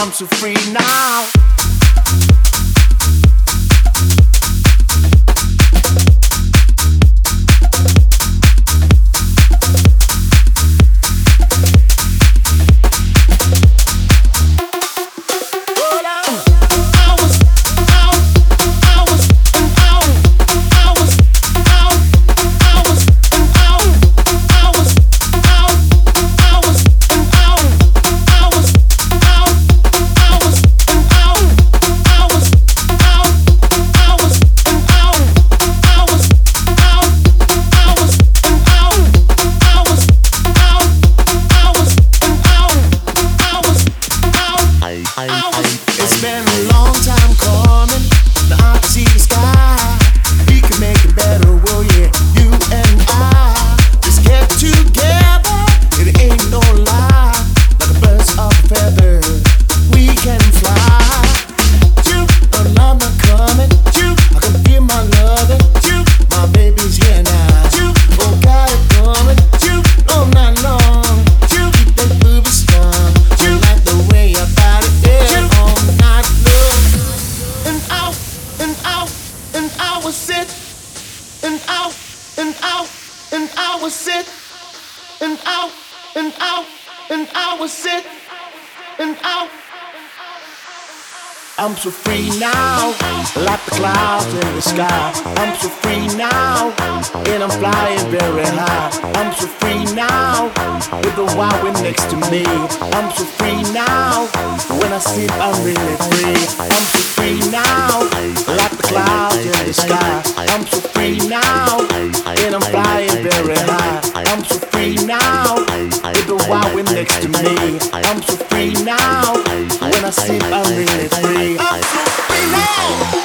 I'm so free now. It's been and I was sit. And out, and out, and I was sit. And out. I'm so free now, like the clouds in the sky. I'm so free now, and I'm flying very high. I'm so free now, with the wild wind next to me. I'm so free now, when I sleep I'm really free. I'm so free now, like the clouds in the sky. I'm so free now, and I'm next to me. I'm so free now, when I sleep I'm really free. I'm so free now,